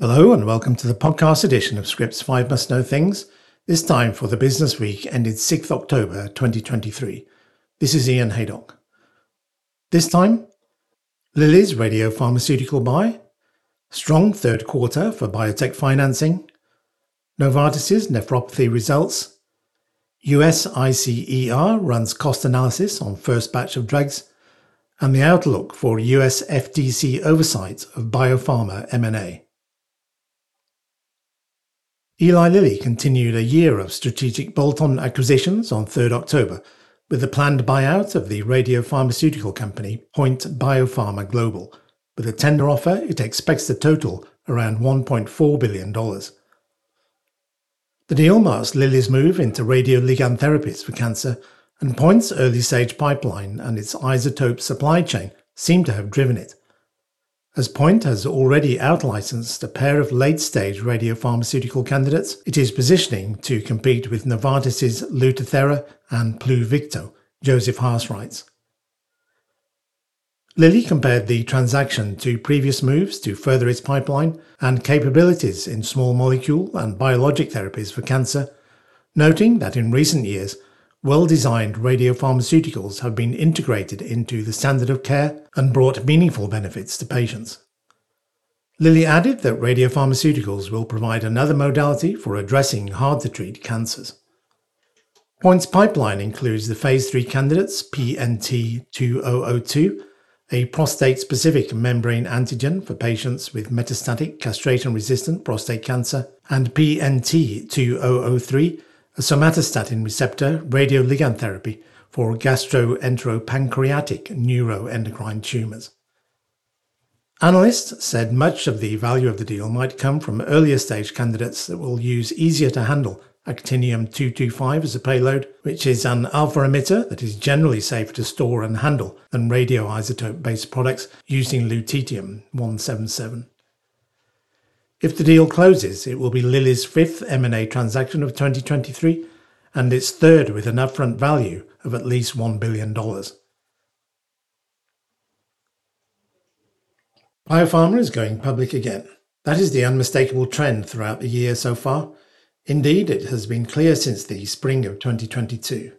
Hello and welcome to the podcast edition of Scrip's 5 Must Know Things, this time for the business week ended 6th October 2023. This is Ian Haydock. This time, Lilly's radio pharmaceutical buy, strong third quarter for biotech financing, Novartis's nephropathy results, US ICER runs cost analysis on first batch of drugs, and the outlook for US FTC oversight of biopharma M&A. Eli Lilly continued a year of strategic bolt-on acquisitions on 3rd October with the planned buyout of the radiopharmaceutical company Point Biopharma Global. With a tender offer, it expects to total around $1.4 billion. The deal marks Lilly's move into radioligand therapies for cancer, and Point's early stage pipeline and its isotope supply chain seem to have driven it as Point has already outlicensed a pair of late-stage radiopharmaceutical candidates, it is positioning to compete with Novartis's Lutathera and Pluvicto, Joseph Haas writes. Lilly compared the transaction to previous moves to further its pipeline and capabilities in small molecule and biologic therapies for cancer, noting that in recent years well designed radiopharmaceuticals have been integrated into the standard of care and brought meaningful benefits to patients. Lilly added that radiopharmaceuticals will provide another modality for addressing hard to treat cancers. Point's pipeline includes the phase 3 candidates PNT2002, a prostate specific membrane antigen for patients with metastatic castration resistant prostate cancer, and PNT2003, a somatostatin receptor radioligand therapy for gastroenteropancreatic neuroendocrine tumours. Analysts said much of the value of the deal might come from earlier stage candidates that will use easier to handle actinium 225 as a payload, which is an alpha emitter that is generally safer to store and handle than radioisotope based products using lutetium 177. If the deal closes, it will be Lilly's fifth M&A transaction of 2023 and its third with an upfront value of at least $1 billion. Biopharma is going public again. That is the unmistakable trend throughout the year so far. Indeed, it has been clear since the spring of 2022.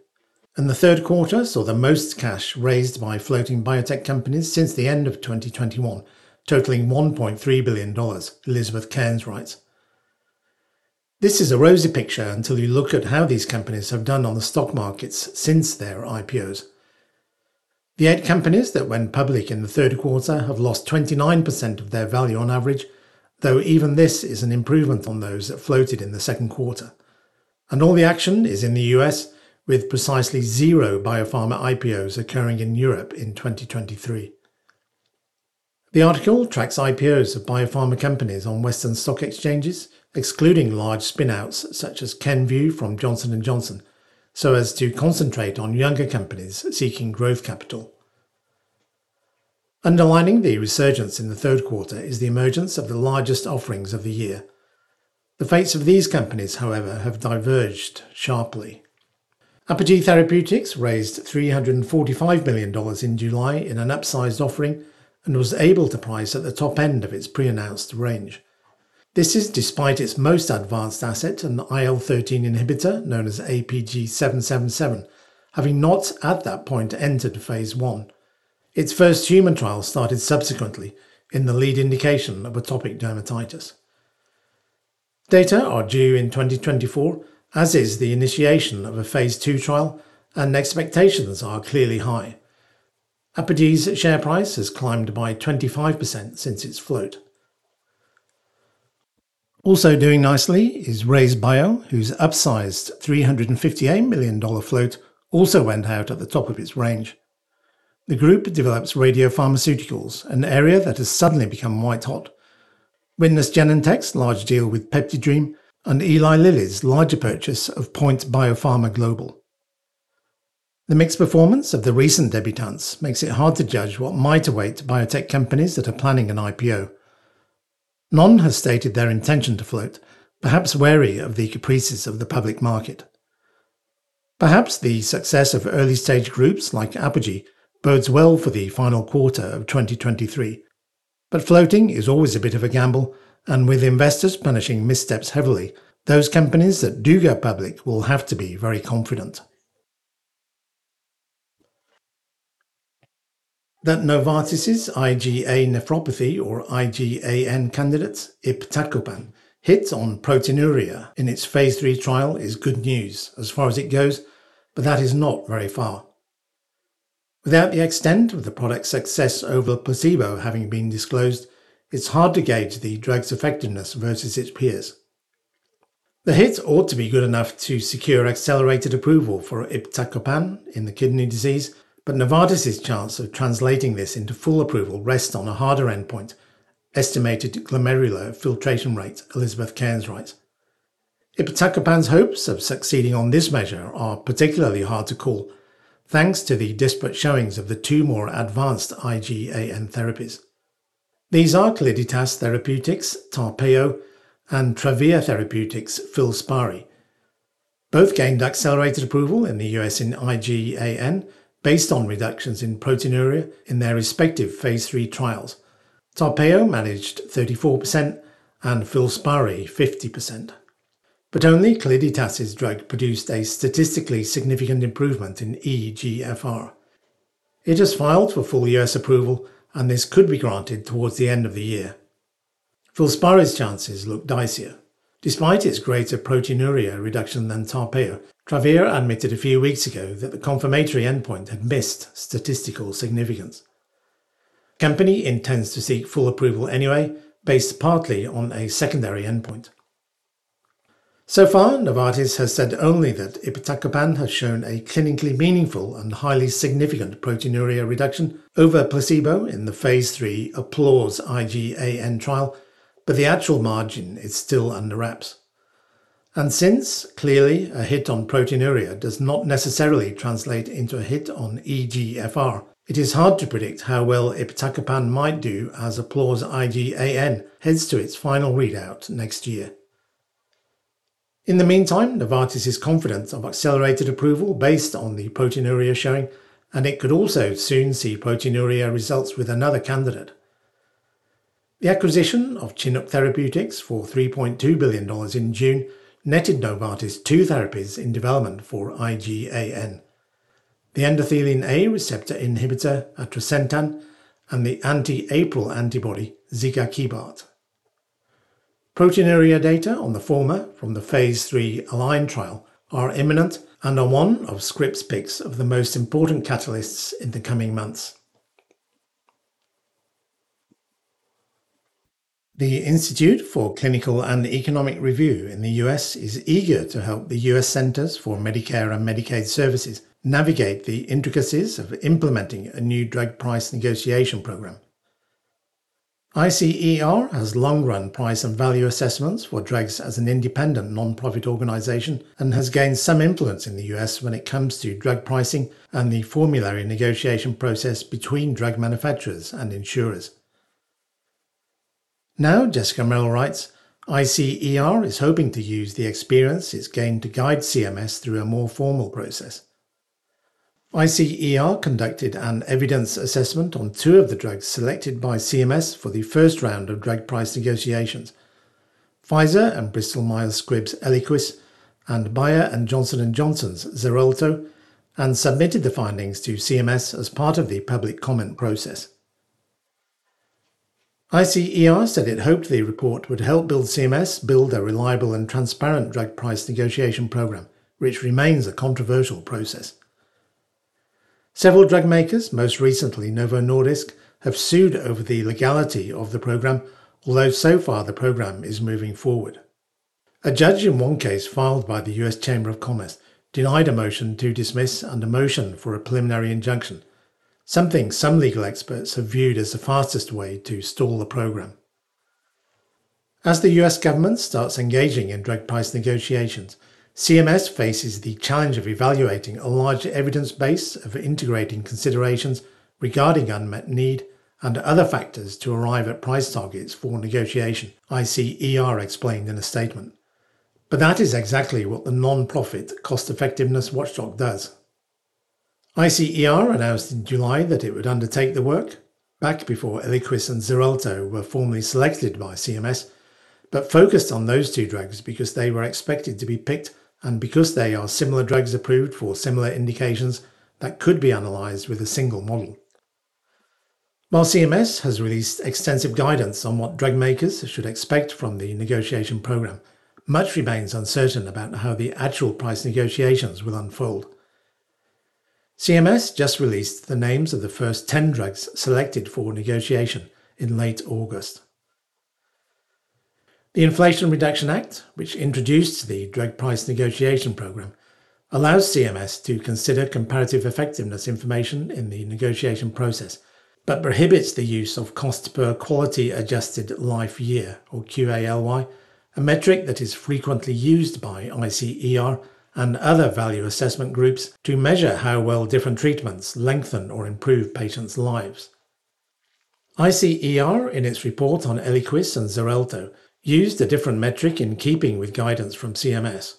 And the third quarter saw the most cash raised by floating biotech companies since the end of 2021 totaling $1.3 billion, Elizabeth Cairns writes. This is a rosy picture until you look at how these companies have done on the stock markets since their IPOs. The eight companies that went public in the third quarter have lost 29% of their value on average, though even this is an improvement on those that floated in the second quarter. And all the action is in the US, with precisely zero biopharma IPOs occurring in Europe in 2023. The article tracks IPOs of biopharma companies on Western stock exchanges, excluding large spinouts such as Kenvue from Johnson & Johnson, so as to concentrate on younger companies seeking growth capital. Underlining the resurgence in the third quarter is the emergence of the largest offerings of the year. The fates of these companies, however, have diverged sharply. Apogee Therapeutics raised $345 million in July in an upsized offering and was able to price at the top end of its pre announced range. This is despite its most advanced asset, an IL 13 inhibitor known as APG 777, having not at that point entered phase 1. Its first human trial started subsequently in the lead indication of atopic dermatitis. Data are due in 2024, as is the initiation of a phase 2 trial, and expectations are clearly high. Apogee's share price has climbed by 25% since its float. Also doing nicely is RayzeBio, whose upsized $358 million float also went out at the top of its range. The group develops radiopharmaceuticals, an area that has suddenly become white hot. Witness Genentech's large deal with PeptiDream and Eli Lilly's larger purchase of Point Biopharma Global. The mixed performance of the recent debutantes makes it hard to judge what might await biotech companies that are planning an IPO. None has stated their intention to float, perhaps wary of the caprices of the public market. Perhaps the success of early stage groups like Apogee bodes well for the final quarter of 2023. But floating is always a bit of a gamble, and with investors punishing missteps heavily, those companies that do go public will have to be very confident. That Novartis's IgA nephropathy or IgAN candidate, iptacopan, hit on proteinuria in its phase 3 trial is good news as far as it goes, but that is not very far. Without the extent of the product's success over placebo having been disclosed, it's hard to gauge the drug's effectiveness versus its peers. The hit ought to be good enough to secure accelerated approval for iptacopan in the kidney disease, but Novartis' chance of translating this into full approval rests on a harder endpoint, estimated glomerular filtration rate, Elizabeth Cairns writes. Iptacopan's hopes of succeeding on this measure are particularly hard to call, thanks to the disparate showings of the two more advanced IgAN therapies. These are Calliditas Therapeutics, Tarpeyo, and Travere Therapeutics, Filspari. Both gained accelerated approval in the US in IgAN based on reductions in proteinuria in their respective phase 3 trials. Tarpeyo managed 34% and Filspari 50%. But only Calliditas' drug produced a statistically significant improvement in EGFR. It has filed for full US approval, and this could be granted towards the end of the year. Filspari's chances look dicier. Despite its greater proteinuria reduction than Tarpeyo, Travere admitted a few weeks ago that the confirmatory endpoint had missed statistical significance. Company intends to seek full approval anyway, based partly on a secondary endpoint. So far, Novartis has said only that iptacopan has shown a clinically meaningful and highly significant proteinuria reduction over placebo in the phase 3 Applause IgAN trial, but the actual margin is still under wraps. And since, clearly, a hit on proteinuria does not necessarily translate into a hit on EGFR, it is hard to predict how well iptacopan might do as Applause IgAN heads to its final readout next year. In the meantime, Novartis is confident of accelerated approval based on the proteinuria showing, and it could also soon see proteinuria results with another candidate. The acquisition of Chinook Therapeutics for $3.2 billion in June netted Novartis two therapies in development for IgAN the endothelin A receptor inhibitor atrasentan and the anti-APRIL antibody zigakibart. Proteinuria data on the former from the phase 3 ALIGN trial are imminent and are one of Scrip's picks of the most important catalysts in the coming months. The Institute for Clinical and Economic Review in the US is eager to help the US Centers for Medicare and Medicaid Services navigate the intricacies of implementing a new drug price negotiation program. ICER has long run price and value assessments for drugs as an independent non-profit organization and has gained some influence in the US when it comes to drug pricing and the formulary negotiation process between drug manufacturers and insurers. Now, Jessica Merrill writes, ICER is hoping to use the experience it's gained to guide CMS through a more formal process. ICER conducted an evidence assessment on two of the drugs selected by CMS for the first round of drug price negotiations Pfizer and Bristol Myers Squibb's Eliquis, and Bayer and Johnson & Johnson's Xarelto, and submitted the findings to CMS as part of the public comment process. ICER said it hoped the report would help build CMS build a reliable and transparent drug price negotiation program, which remains a controversial process. Several drug makers, most recently Novo Nordisk, have sued over the legality of the program, although so far the program is moving forward. A judge in one case filed by the US Chamber of Commerce denied a motion to dismiss and a motion for a preliminary injunction, something some legal experts have viewed as the fastest way to stall the program. As the US government starts engaging in drug price negotiations, CMS faces the challenge of evaluating a large evidence base of integrating considerations regarding unmet need and other factors to arrive at price targets for negotiation, ICER explained in a statement. But that is exactly what the non profit cost effectiveness watchdog does. ICER announced in July that it would undertake the work, back before Eliquis and Xarelto were formally selected by CMS, but focused on those two drugs because they were expected to be picked and because they are similar drugs approved for similar indications that could be analysed with a single model. While CMS has released extensive guidance on what drug makers should expect from the negotiation programme, much remains uncertain about how the actual price negotiations will unfold. CMS just released the names of the first 10 drugs selected for negotiation in late August. The Inflation Reduction Act, which introduced the Drug Price Negotiation Programme, allows CMS to consider comparative effectiveness information in the negotiation process, but prohibits the use of cost per quality adjusted life year, or QALY, a metric that is frequently used by ICER and other value assessment groups to measure how well different treatments lengthen or improve patients' lives. ICER, in its report on Eliquis and Xarelto, used a different metric in keeping with guidance from CMS.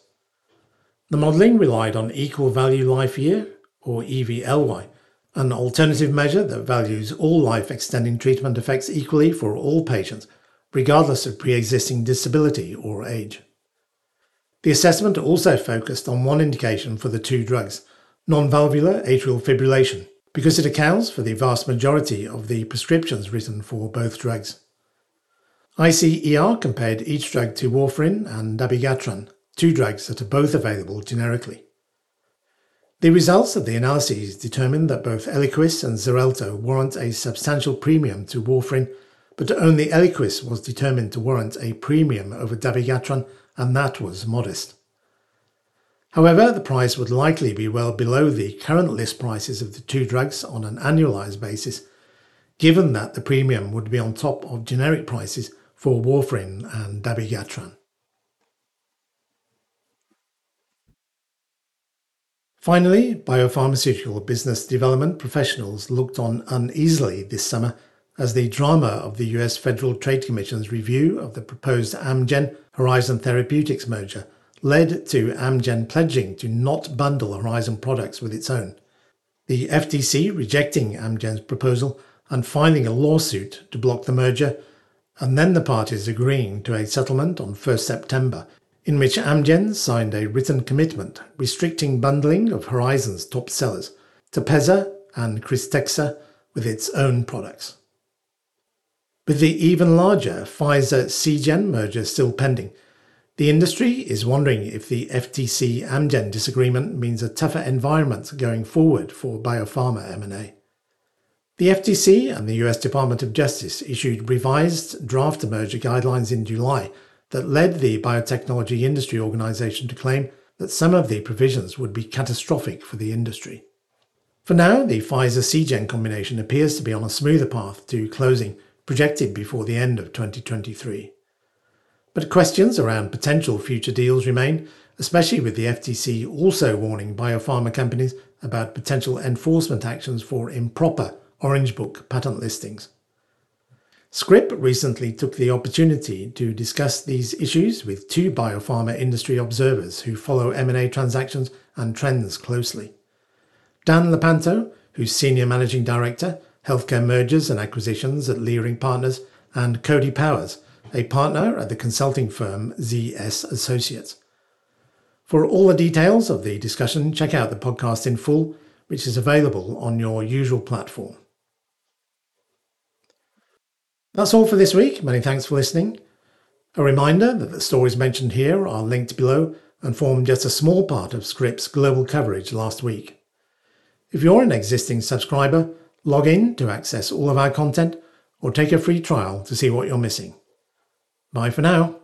The modelling relied on equal value life year, or EVLY, an alternative measure that values all life extending treatment effects equally for all patients, regardless of pre existing disability or age. The assessment also focused on one indication for the two drugs, non valvular atrial fibrillation, because it accounts for the vast majority of the prescriptions written for both drugs. ICER compared each drug to warfarin and dabigatran, two drugs that are both available generically. The results of the analyses determined that both Eliquis and Xarelto warrant a substantial premium to warfarin, but only Eliquis was determined to warrant a premium over dabigatran, and that was modest. However, the price would likely be well below the current list prices of the two drugs on an annualized basis, given that the premium would be on top of generic prices for warfarin and dabigatran. Finally, biopharmaceutical business development professionals looked on uneasily this summer as the drama of the US Federal Trade Commission's review of the proposed Amgen Horizon Therapeutics merger led to Amgen pledging to not bundle Horizon products with its own. The FTC rejecting Amgen's proposal and filing a lawsuit to block the merger and then the parties agreeing to a settlement on 1st September, in which Amgen signed a written commitment restricting bundling of Horizon's top sellers, Tepezza and Krystexxa, with its own products. With the even larger Pfizer Seagen merger still pending, the industry is wondering if the FTC Amgen disagreement means a tougher environment going forward for biopharma M&A. The FTC and the US Department of Justice issued revised draft merger guidelines in July that led the biotechnology industry organization to claim that some of the provisions would be catastrophic for the industry. For now, the Pfizer Seagen combination appears to be on a smoother path to closing, projected before the end of 2023. But questions around potential future deals remain, especially with the FTC also warning biopharma companies about potential enforcement actions for improper Orange Book patent listings. Scrip recently took the opportunity to discuss these issues with two biopharma industry observers who follow M&A transactions and trends closely. Dan Lepanto, who's Senior Managing Director, Healthcare Mergers and Acquisitions at Leerink Partners, and Cody Powers, a partner at the consulting firm ZS Associates. For all the details of the discussion, check out the podcast in full, which is available on your usual platform. That's all for this week. Many thanks for listening. A reminder that the stories mentioned here are linked below and form just a small part of Scrip's global coverage last week. If you're an existing subscriber, log in to access all of our content or take a free trial to see what you're missing. Bye for now.